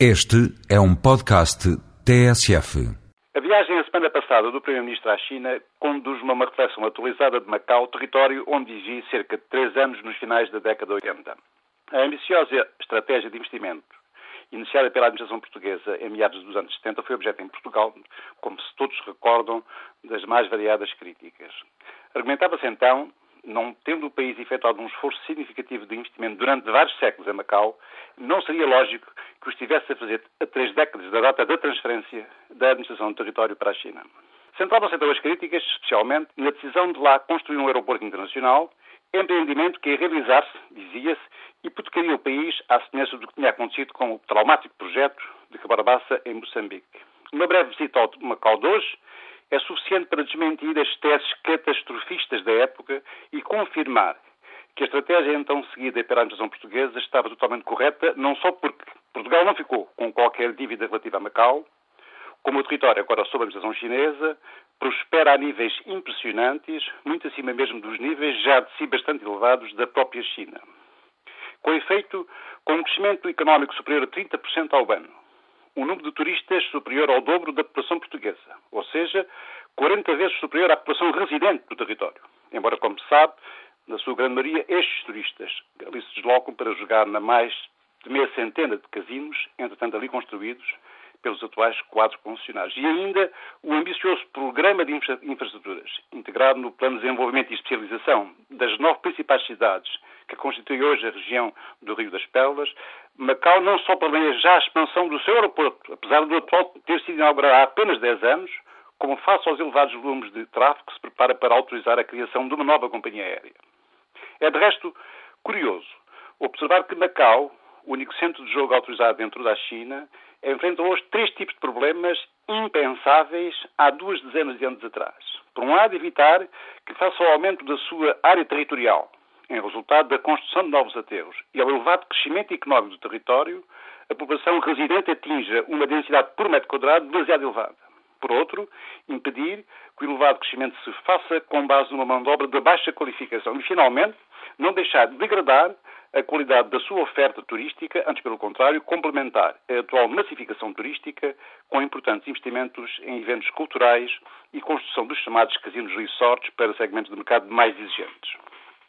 Este é um podcast TSF. A viagem a semana passada do Primeiro-Ministro à China conduz-me a uma reflexão atualizada de Macau, território onde vivi cerca de três anos nos finais da década de 80. A ambiciosa estratégia de investimento iniciada pela administração portuguesa em meados dos anos 70 foi objeto em Portugal, como se todos recordam, das mais variadas críticas. Argumentava-se então não tendo o país efetuado um esforço significativo de investimento durante vários séculos em Macau, não seria lógico que o estivesse a fazer a três décadas da data da transferência da administração do território para a China. Centravam-se então as críticas, especialmente, na decisão de lá construir um aeroporto internacional, empreendimento que, a realizar-se, dizia-se, hipotecaria o país à semelhança do que tinha acontecido com o traumático projeto de Cabarbaça em Moçambique. Uma breve visita ao Macau de hoje é suficiente para desmentir as teses catastrofistas da época e confirmar que a estratégia então seguida pela administração portuguesa estava totalmente correta, não só porque Portugal não ficou com qualquer dívida relativa a Macau, como o território agora sob a administração chinesa prospera a níveis impressionantes, muito acima mesmo dos níveis já de si bastante elevados da própria China. Com efeito, com um crescimento económico superior a 30% ao ano, um número de turistas superior ao dobro da população portuguesa, ou seja, 40 vezes superior à população residente do território. Embora, como se sabe, na sua grande maioria, estes turistas ali se deslocam para jogar na mais de meia centena de casinos, entretanto ali construídos pelos atuais quadros concessionários. E ainda o ambicioso programa de infraestruturas, integrado no Plano de Desenvolvimento e Especialização das nove principais cidades que constitui hoje a região do Rio das Pérolas, Macau não só planeja a expansão do seu aeroporto, apesar do atual ter sido inaugurado há apenas 10 anos, como face aos elevados volumes de tráfego se prepara para autorizar a criação de uma nova companhia aérea. É, de resto, curioso observar que Macau, o único centro de jogo autorizado dentro da China, enfrenta hoje três tipos de problemas impensáveis há duas dezenas de anos atrás. Por um lado, evitar que, face ao aumento da sua área territorial, em resultado da construção de novos aterros e ao elevado crescimento económico do território, a população residente atinja uma densidade por metro quadrado demasiado elevada. Por outro, impedir que o elevado crescimento se faça com base numa mão de obra de baixa qualificação. E, finalmente, não deixar de degradar a qualidade da sua oferta turística, antes pelo contrário, complementar a atual massificação turística com importantes investimentos em eventos culturais e construção dos chamados casinos resorts para segmentos de mercado mais exigentes.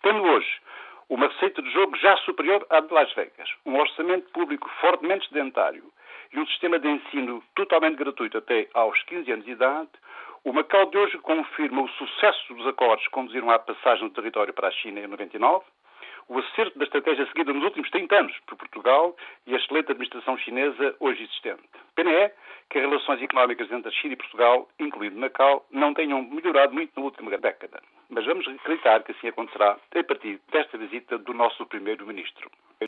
Tendo hoje uma receita de jogo já superior à de Las Vegas, um orçamento público fortemente sedentário e um sistema de ensino totalmente gratuito até aos 15 anos de idade, o Macau de hoje confirma o sucesso dos acordos que conduziram à passagem do território para a China em 99, o acerto da estratégia seguida nos últimos 30 anos por Portugal e a excelente administração chinesa hoje existente. Pena é que as relações económicas entre a China e Portugal, incluindo Macau, não tenham melhorado muito na última década. Mas vamos acreditar que assim acontecerá a partir desta visita do nosso Primeiro-Ministro.